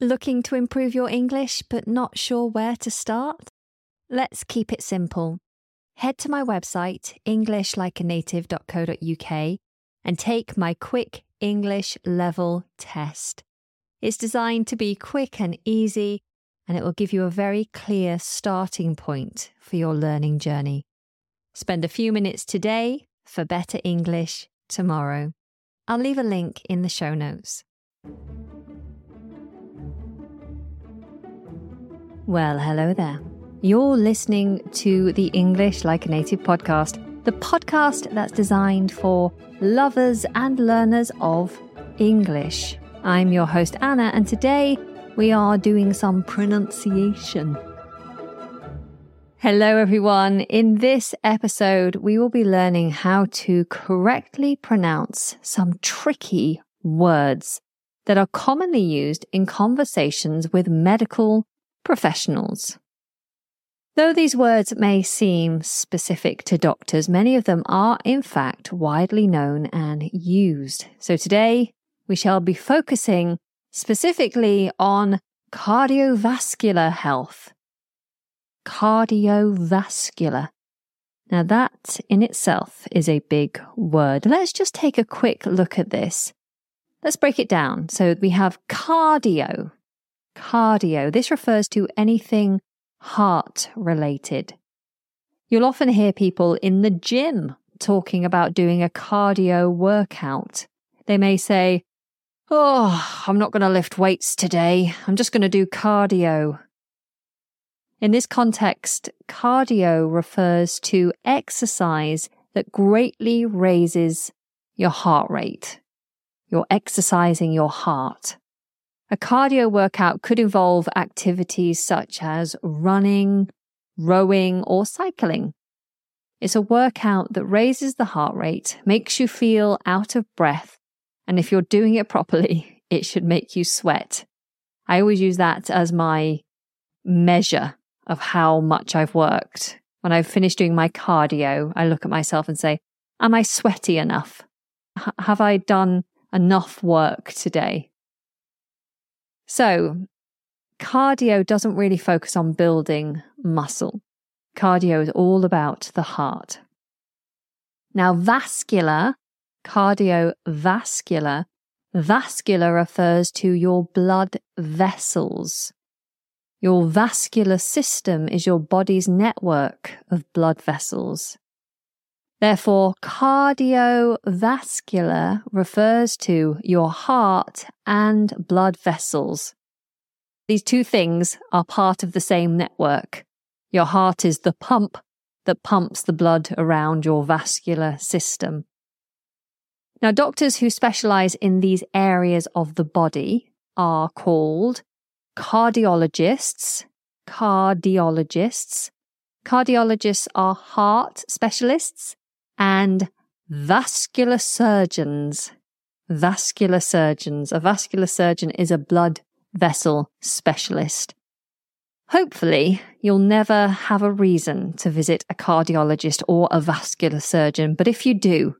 Looking to improve your English but not sure where to start? Let's keep it simple. Head to my website, englishlikeanative.co.uk, and take my quick English level test. It's designed to be quick and easy, and it will give you a very clear starting point for your learning journey. Spend a few minutes today for better English tomorrow. I'll leave a link in the show notes. Well, hello there. You're listening to the English Like a Native podcast, the podcast that's designed for lovers and learners of English. I'm your host, Anna, and today we are doing some pronunciation. Hello, everyone. In this episode, we will be learning how to correctly pronounce some tricky words that are commonly used in conversations with medical professionals. Though these words may seem specific to doctors, many of them are in fact widely known and used. So today we shall be focusing specifically on cardiovascular health. Cardiovascular. Now that in itself is a big word. Let's just take a quick look at this. Let's break it down. So we have cardio, cardio. This refers to anything heart related. You'll often hear people in the gym talking about doing a cardio workout. They may say, Oh, I'm not going to lift weights today. I'm just going to do cardio. In this context, cardio refers to exercise that greatly raises your heart rate. You're exercising your heart. A cardio workout could involve activities such as running, rowing, or cycling. It's a workout that raises the heart rate, makes you feel out of breath, and if you're doing it properly, it should make you sweat. I always use that as my measure of how much I've worked. When I've finished doing my cardio, I look at myself and say, Am I sweaty enough? H- have I done enough work today? So, cardio doesn't really focus on building muscle. Cardio is all about the heart. Now, vascular, cardiovascular, vascular refers to your blood vessels. Your vascular system is your body's network of blood vessels. Therefore, cardiovascular refers to your heart and blood vessels. These two things are part of the same network. Your heart is the pump that pumps the blood around your vascular system. Now, doctors who specialize in these areas of the body are called cardiologists, cardiologists. Cardiologists are heart specialists and vascular surgeons. Vascular surgeons. A vascular surgeon is a blood vessel specialist. Hopefully, you'll never have a reason to visit a cardiologist or a vascular surgeon, but if you do,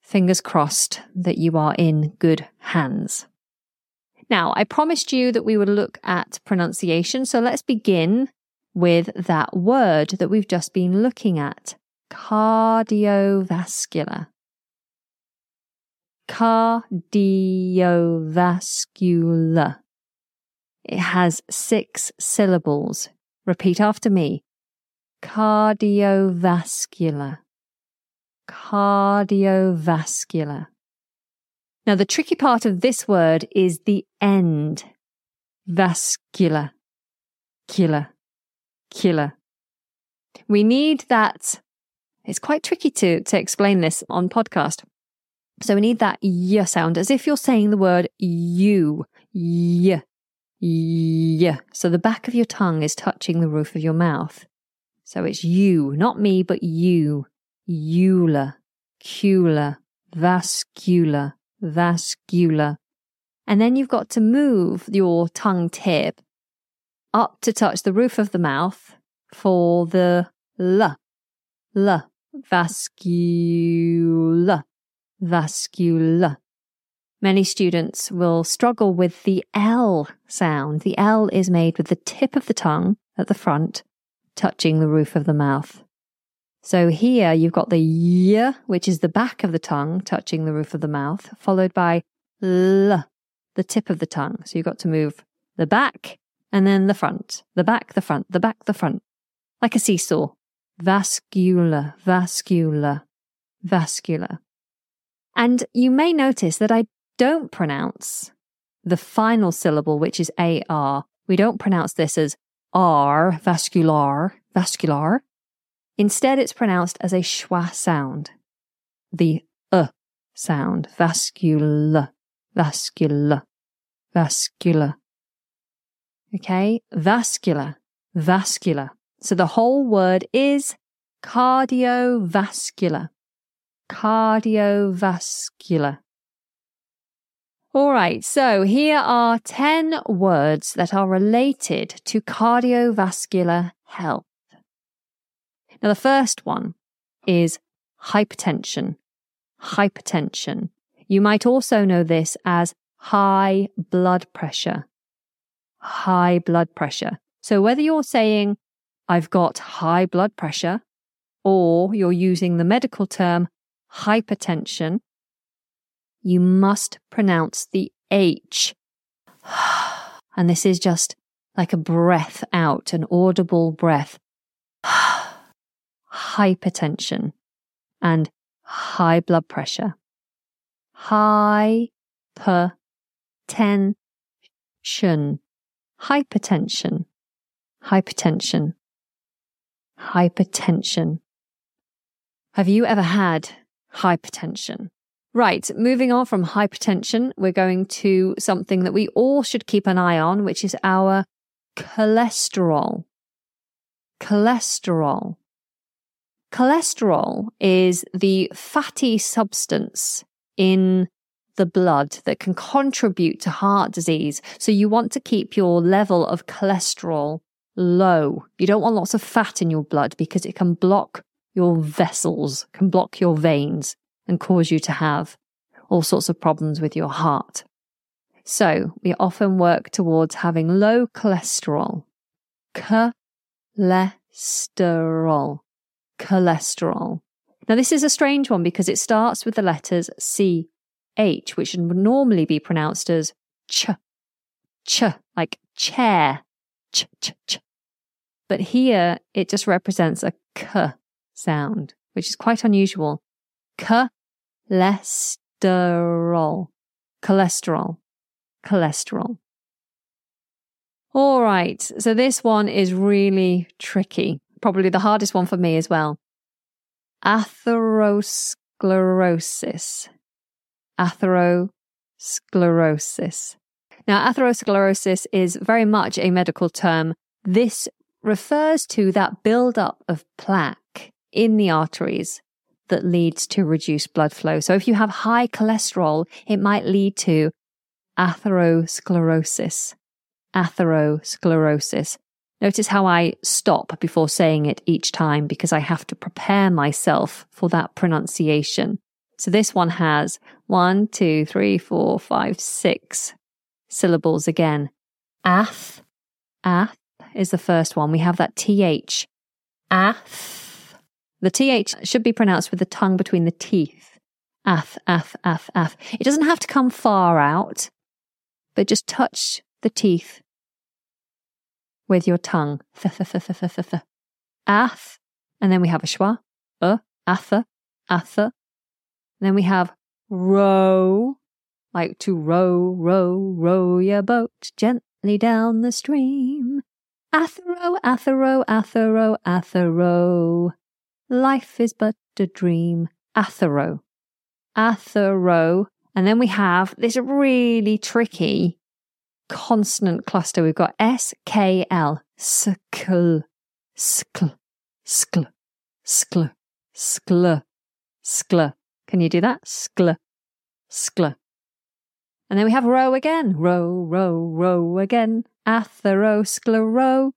fingers crossed that you are in good hands. Now, I promised you that we would look at pronunciation, so let's begin with that word that we've just been looking at cardiovascular. Cardiovascular. It has six syllables. Repeat after me. Cardiovascular. Cardiovascular. Now, the tricky part of this word is the end. Vascular. Killer. Killer. We need that it's quite tricky to, to explain this on podcast. So we need that y sound as if you're saying the word you. Y. Y. So the back of your tongue is touching the roof of your mouth. So it's you, not me, but you. Euler, cula, vascular, vascular. And then you've got to move your tongue tip up to touch the roof of the mouth for the l, l, vascular, vascular. Many students will struggle with the L sound. The L is made with the tip of the tongue at the front touching the roof of the mouth. So here you've got the y, which is the back of the tongue touching the roof of the mouth, followed by l, the tip of the tongue. So you've got to move the back and then the front, the back, the front, the back, the front, like a seesaw. Vascular, vascular, vascular. And you may notice that I don't pronounce the final syllable, which is AR. We don't pronounce this as R, vascular, vascular. Instead, it's pronounced as a schwa sound. The uh sound, vascular, vascular, vascular. Okay, vascular, vascular. So the whole word is cardiovascular, cardiovascular. All right, so here are 10 words that are related to cardiovascular health. Now, the first one is hypertension. Hypertension. You might also know this as high blood pressure. High blood pressure. So whether you're saying, I've got high blood pressure, or you're using the medical term hypertension, you must pronounce the H. And this is just like a breath out, an audible breath. Hypertension and high blood pressure. High per Hypertension. Hypertension. Hypertension. Hypertension. Have you ever had hypertension? Right, moving on from hypertension, we're going to something that we all should keep an eye on, which is our cholesterol. Cholesterol. Cholesterol is the fatty substance in the blood that can contribute to heart disease. So you want to keep your level of cholesterol low. You don't want lots of fat in your blood because it can block your vessels, can block your veins and cause you to have all sorts of problems with your heart. So we often work towards having low cholesterol. Cholesterol. Cholesterol. Now, this is a strange one because it starts with the letters C, H, which would normally be pronounced as ch, ch, like chair, ch, ch, ch. But here it just represents a k sound, which is quite unusual. Cholesterol. Cholesterol. Cholesterol. All right. So this one is really tricky. Probably the hardest one for me as well. Atherosclerosis. Atherosclerosis. Now, atherosclerosis is very much a medical term. This refers to that buildup of plaque in the arteries that leads to reduced blood flow. So if you have high cholesterol, it might lead to atherosclerosis. Atherosclerosis. Notice how I stop before saying it each time because I have to prepare myself for that pronunciation. So this one has one, two, three, four, five, six syllables again. Ath, ath is the first one. We have that th. Ath the TH should be pronounced with the tongue between the teeth. Ath, ath, ath, ath. It doesn't have to come far out, but just touch the teeth with your tongue. Th, th, th, th, th, th, th. Ath. And then we have a schwa. Uh, atha, atha. then we have row, like to row, row, row your boat gently down the stream. Athero, athero, athero, athero. Life is but a dream. Athero. Athero. And then we have this really tricky consonant cluster. We've got S K L. Skl. Skl. Skl. Skl. Skl. Skl. Can you do that? Skl. Skl. And then we have row again. Row, row, row again. Atherosclero.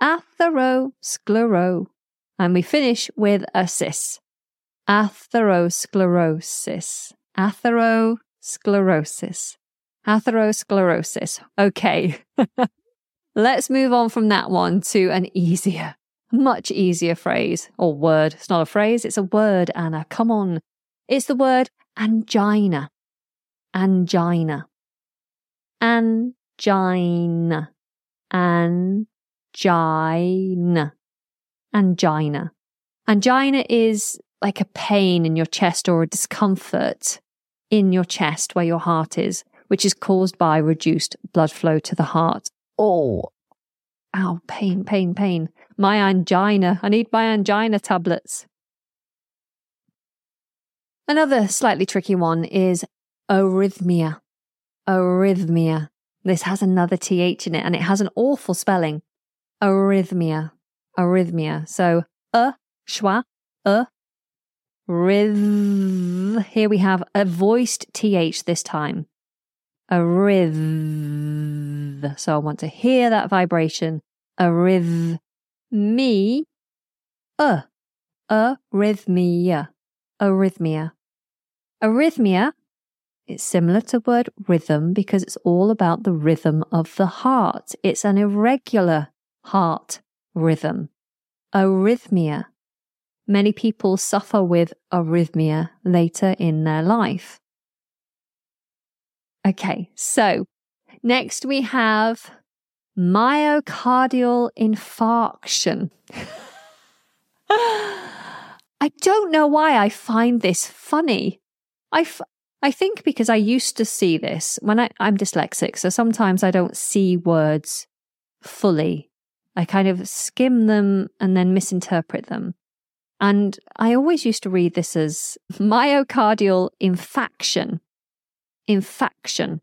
Atherosclero. And we finish with a cis. Atherosclerosis. Atherosclerosis. Atherosclerosis. Atherosclerosis. Okay. Let's move on from that one to an easier, much easier phrase or word. It's not a phrase, it's a word, Anna. Come on. It's the word angina. Angina. Angina. Angina. Angina. Angina is like a pain in your chest or a discomfort in your chest where your heart is, which is caused by reduced blood flow to the heart. Oh, ow, pain, pain, pain. My angina. I need my angina tablets. Another slightly tricky one is arrhythmia. Arrhythmia. This has another TH in it and it has an awful spelling. Arrhythmia. Arrhythmia. So, a, schwa, a, rhyth. Here we have a voiced TH this time. A rhyth. So I want to hear that vibration. A rhyth. Me. Uh. A. Arrhythmia. Arrhythmia. Arrhythmia it's similar to the word rhythm because it's all about the rhythm of the heart. It's an irregular heart rhythm. Arrhythmia. Many people suffer with arrhythmia later in their life. Okay, so next we have myocardial infarction. I don't know why I find this funny. I, f- I think because I used to see this when I, I'm dyslexic, so sometimes I don't see words fully. I kind of skim them and then misinterpret them. And I always used to read this as myocardial infarction. Infarction.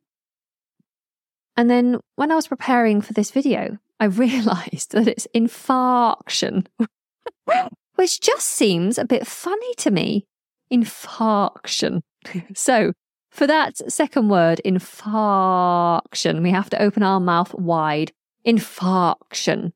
And then when I was preparing for this video, I realized that it's infarction, which just seems a bit funny to me. Infarction. so, for that second word, infarction, we have to open our mouth wide. Infarction.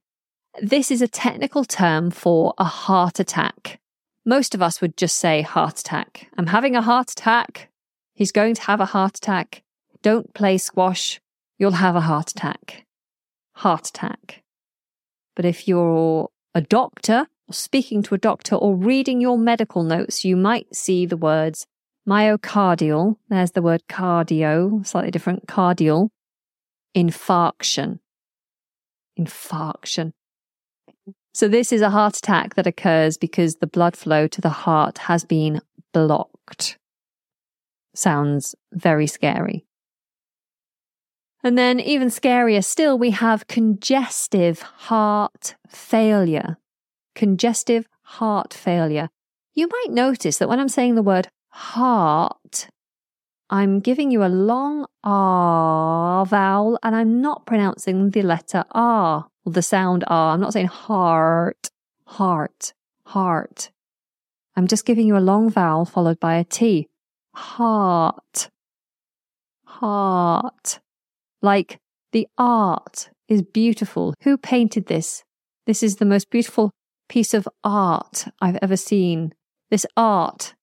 This is a technical term for a heart attack. Most of us would just say heart attack. I'm having a heart attack. He's going to have a heart attack. Don't play squash. You'll have a heart attack. Heart attack. But if you're a doctor, or speaking to a doctor, or reading your medical notes, you might see the words myocardial. There's the word cardio, slightly different, cardial. Infarction. Infarction. So, this is a heart attack that occurs because the blood flow to the heart has been blocked. Sounds very scary. And then, even scarier still, we have congestive heart failure. Congestive heart failure. You might notice that when I'm saying the word heart, I'm giving you a long R vowel and I'm not pronouncing the letter R or the sound R. I'm not saying heart, heart, heart. I'm just giving you a long vowel followed by a T. Heart, heart. Like the art is beautiful. Who painted this? This is the most beautiful piece of art I've ever seen. This art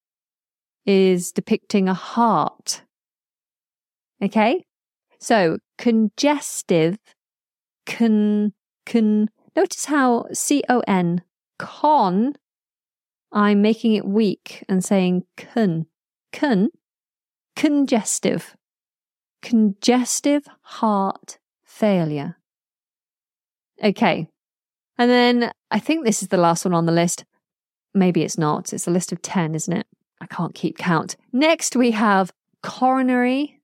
is depicting a heart. Okay? So, congestive, con, con. Notice how C O N, con, I'm making it weak and saying con, con, congestive, congestive heart failure. Okay. And then I think this is the last one on the list. Maybe it's not. It's a list of 10, isn't it? I can't keep count. Next, we have coronary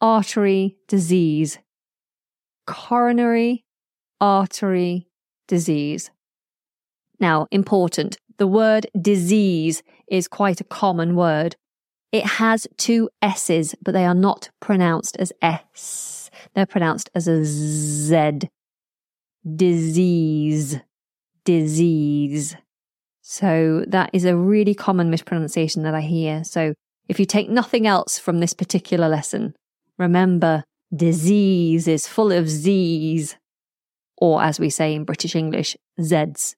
artery disease. Coronary artery disease. Now, important, the word disease is quite a common word. It has two S's, but they are not pronounced as S. They're pronounced as a Z. Disease. Disease. So that is a really common mispronunciation that I hear. So if you take nothing else from this particular lesson, remember disease is full of Z's or as we say in British English, Zs.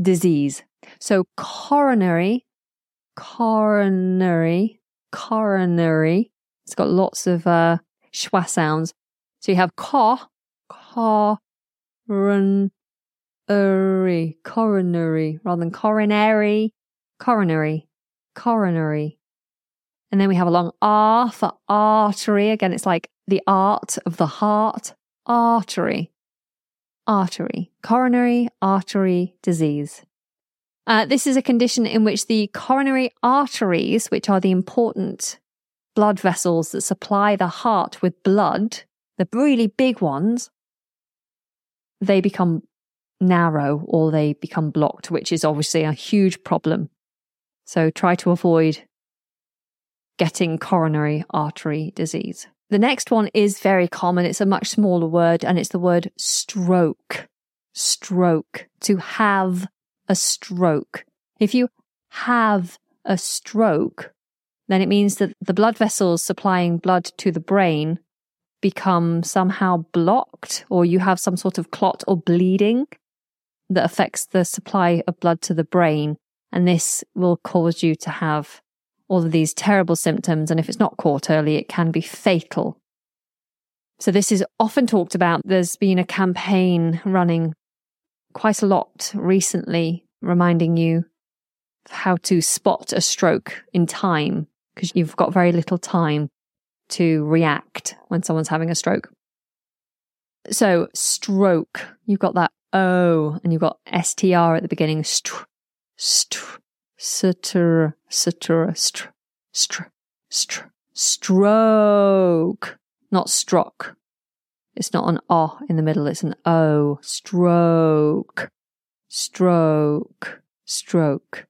Disease. So coronary, coronary coronary. It's got lots of uh, schwa sounds. So you have co, coronary, coronary, rather than coronary, coronary, coronary. And then we have a long R for artery. Again, it's like the art of the heart, artery, artery, coronary artery disease. Uh, this is a condition in which the coronary arteries, which are the important blood vessels that supply the heart with blood, the really big ones, they become narrow or they become blocked, which is obviously a huge problem. So try to avoid getting coronary artery disease. The next one is very common. It's a much smaller word and it's the word stroke. Stroke. To have a stroke. If you have a stroke, then it means that the blood vessels supplying blood to the brain become somehow blocked, or you have some sort of clot or bleeding that affects the supply of blood to the brain. And this will cause you to have all of these terrible symptoms. And if it's not caught early, it can be fatal. So this is often talked about. There's been a campaign running quite a lot recently, reminding you how to spot a stroke in time because you've got very little time to react when someone's having a stroke. So, stroke, you've got that O and you've got STR at the beginning. Str, str, sutter, sutter, str, str, str, stroke, not stroke. It's not an O in the middle, it's an O. Stroke, stroke, stroke.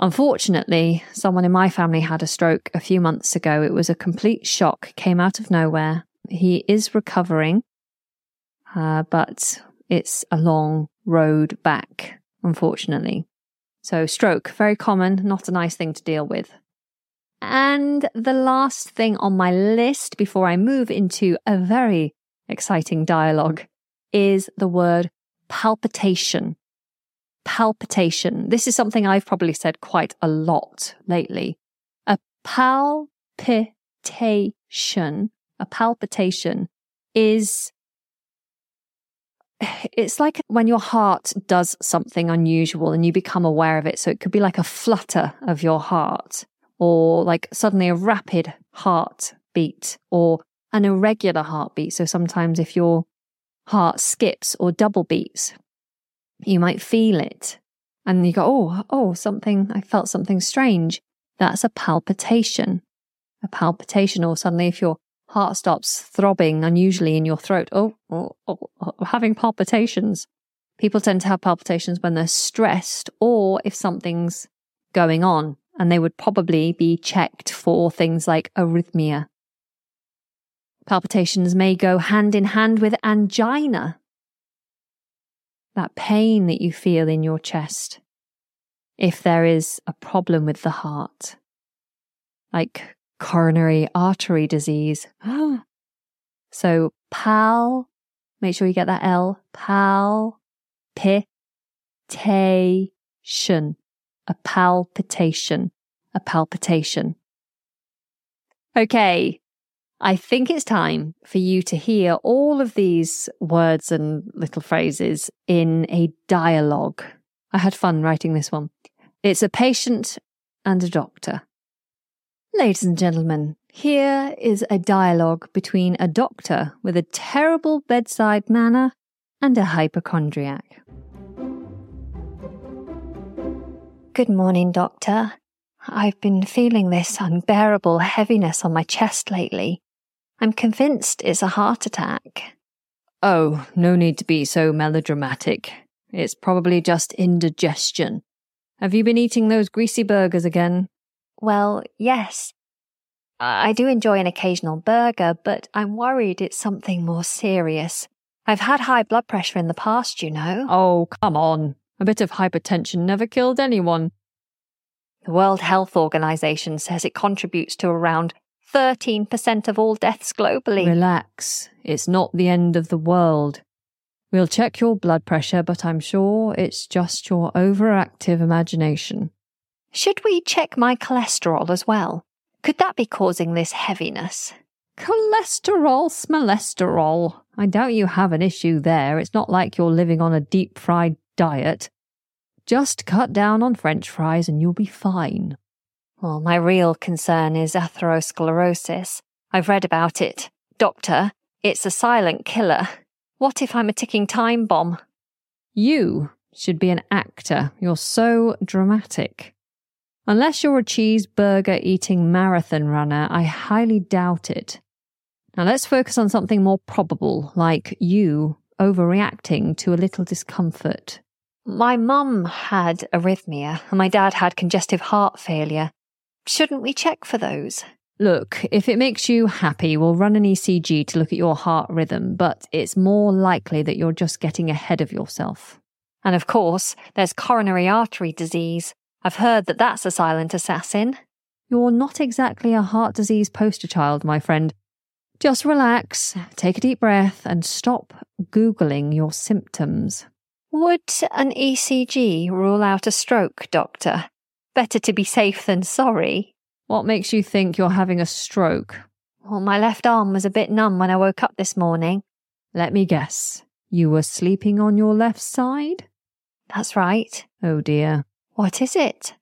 Unfortunately, someone in my family had a stroke a few months ago. It was a complete shock, came out of nowhere. He is recovering, uh, but it's a long road back, unfortunately. So, stroke, very common, not a nice thing to deal with. And the last thing on my list before I move into a very exciting dialogue is the word palpitation palpitation. This is something I've probably said quite a lot lately. A palpitation, a palpitation is it's like when your heart does something unusual and you become aware of it. So it could be like a flutter of your heart or like suddenly a rapid heartbeat or an irregular heartbeat. So sometimes if your heart skips or double beats, you might feel it and you go, oh, oh, something, I felt something strange. That's a palpitation. A palpitation, or suddenly if your heart stops throbbing unusually in your throat, oh, oh, oh, oh, having palpitations. People tend to have palpitations when they're stressed or if something's going on, and they would probably be checked for things like arrhythmia. Palpitations may go hand in hand with angina, that pain that you feel in your chest if there is a problem with the heart, like coronary artery disease. so, pal, make sure you get that L, pal, pitation, a palpitation, a palpitation. Okay, I think it's time for you to hear all of these words and little phrases in a dialogue. I had fun writing this one. It's a patient and a doctor. Ladies and gentlemen, here is a dialogue between a doctor with a terrible bedside manner and a hypochondriac. Good morning, Doctor. I've been feeling this unbearable heaviness on my chest lately. I'm convinced it's a heart attack. Oh, no need to be so melodramatic. It's probably just indigestion. Have you been eating those greasy burgers again? Well, yes. Ah. I do enjoy an occasional burger, but I'm worried it's something more serious. I've had high blood pressure in the past, you know. Oh, come on. A bit of hypertension never killed anyone. The World Health Organization says it contributes to around 13% of all deaths globally. Relax. It's not the end of the world. We'll check your blood pressure, but I'm sure it's just your overactive imagination. Should we check my cholesterol as well? Could that be causing this heaviness? Cholesterol, smolesterol. I doubt you have an issue there. It's not like you're living on a deep fried diet. Just cut down on french fries and you'll be fine. Well, my real concern is atherosclerosis. I've read about it. Doctor, it's a silent killer. What if I'm a ticking time bomb? You should be an actor. You're so dramatic. Unless you're a cheeseburger eating marathon runner, I highly doubt it. Now let's focus on something more probable, like you overreacting to a little discomfort. My mum had arrhythmia and my dad had congestive heart failure. Shouldn't we check for those? Look, if it makes you happy, we'll run an ECG to look at your heart rhythm, but it's more likely that you're just getting ahead of yourself. And of course, there's coronary artery disease. I've heard that that's a silent assassin. You're not exactly a heart disease poster child, my friend. Just relax, take a deep breath, and stop Googling your symptoms. Would an ECG rule out a stroke, Doctor? Better to be safe than sorry. What makes you think you're having a stroke? Well, my left arm was a bit numb when I woke up this morning. Let me guess. You were sleeping on your left side? That's right. Oh dear. What is it?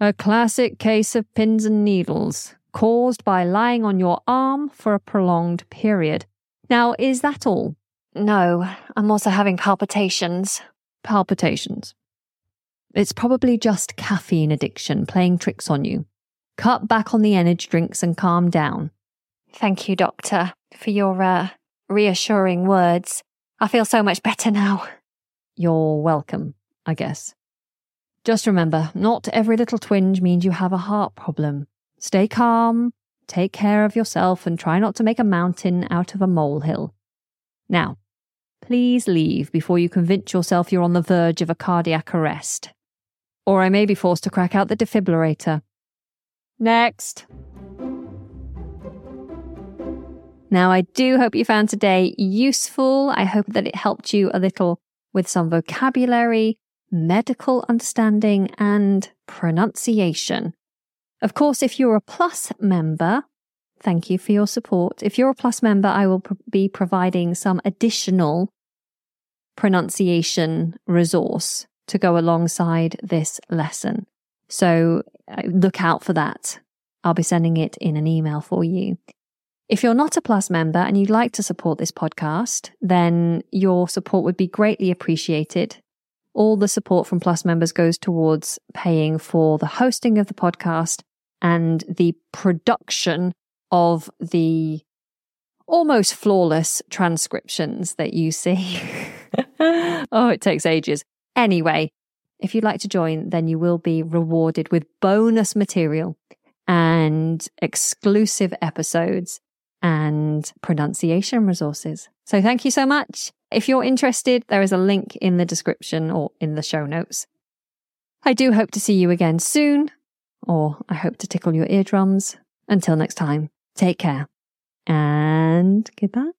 A classic case of pins and needles, caused by lying on your arm for a prolonged period. Now, is that all? No, I'm also having palpitations. Palpitations. It's probably just caffeine addiction playing tricks on you. Cut back on the energy drinks and calm down. Thank you, Doctor, for your uh, reassuring words. I feel so much better now. You're welcome, I guess. Just remember, not every little twinge means you have a heart problem. Stay calm, take care of yourself, and try not to make a mountain out of a molehill. Now, please leave before you convince yourself you're on the verge of a cardiac arrest. Or I may be forced to crack out the defibrillator. Next. Now, I do hope you found today useful. I hope that it helped you a little with some vocabulary, medical understanding, and pronunciation. Of course, if you're a Plus member, thank you for your support. If you're a Plus member, I will be providing some additional pronunciation resource to go alongside this lesson. So uh, look out for that. I'll be sending it in an email for you. If you're not a Plus member and you'd like to support this podcast, then your support would be greatly appreciated. All the support from Plus members goes towards paying for the hosting of the podcast and the production of the almost flawless transcriptions that you see. oh, it takes ages. Anyway, if you'd like to join, then you will be rewarded with bonus material and exclusive episodes and pronunciation resources. So thank you so much. If you're interested, there is a link in the description or in the show notes. I do hope to see you again soon, or I hope to tickle your eardrums. Until next time, take care and goodbye.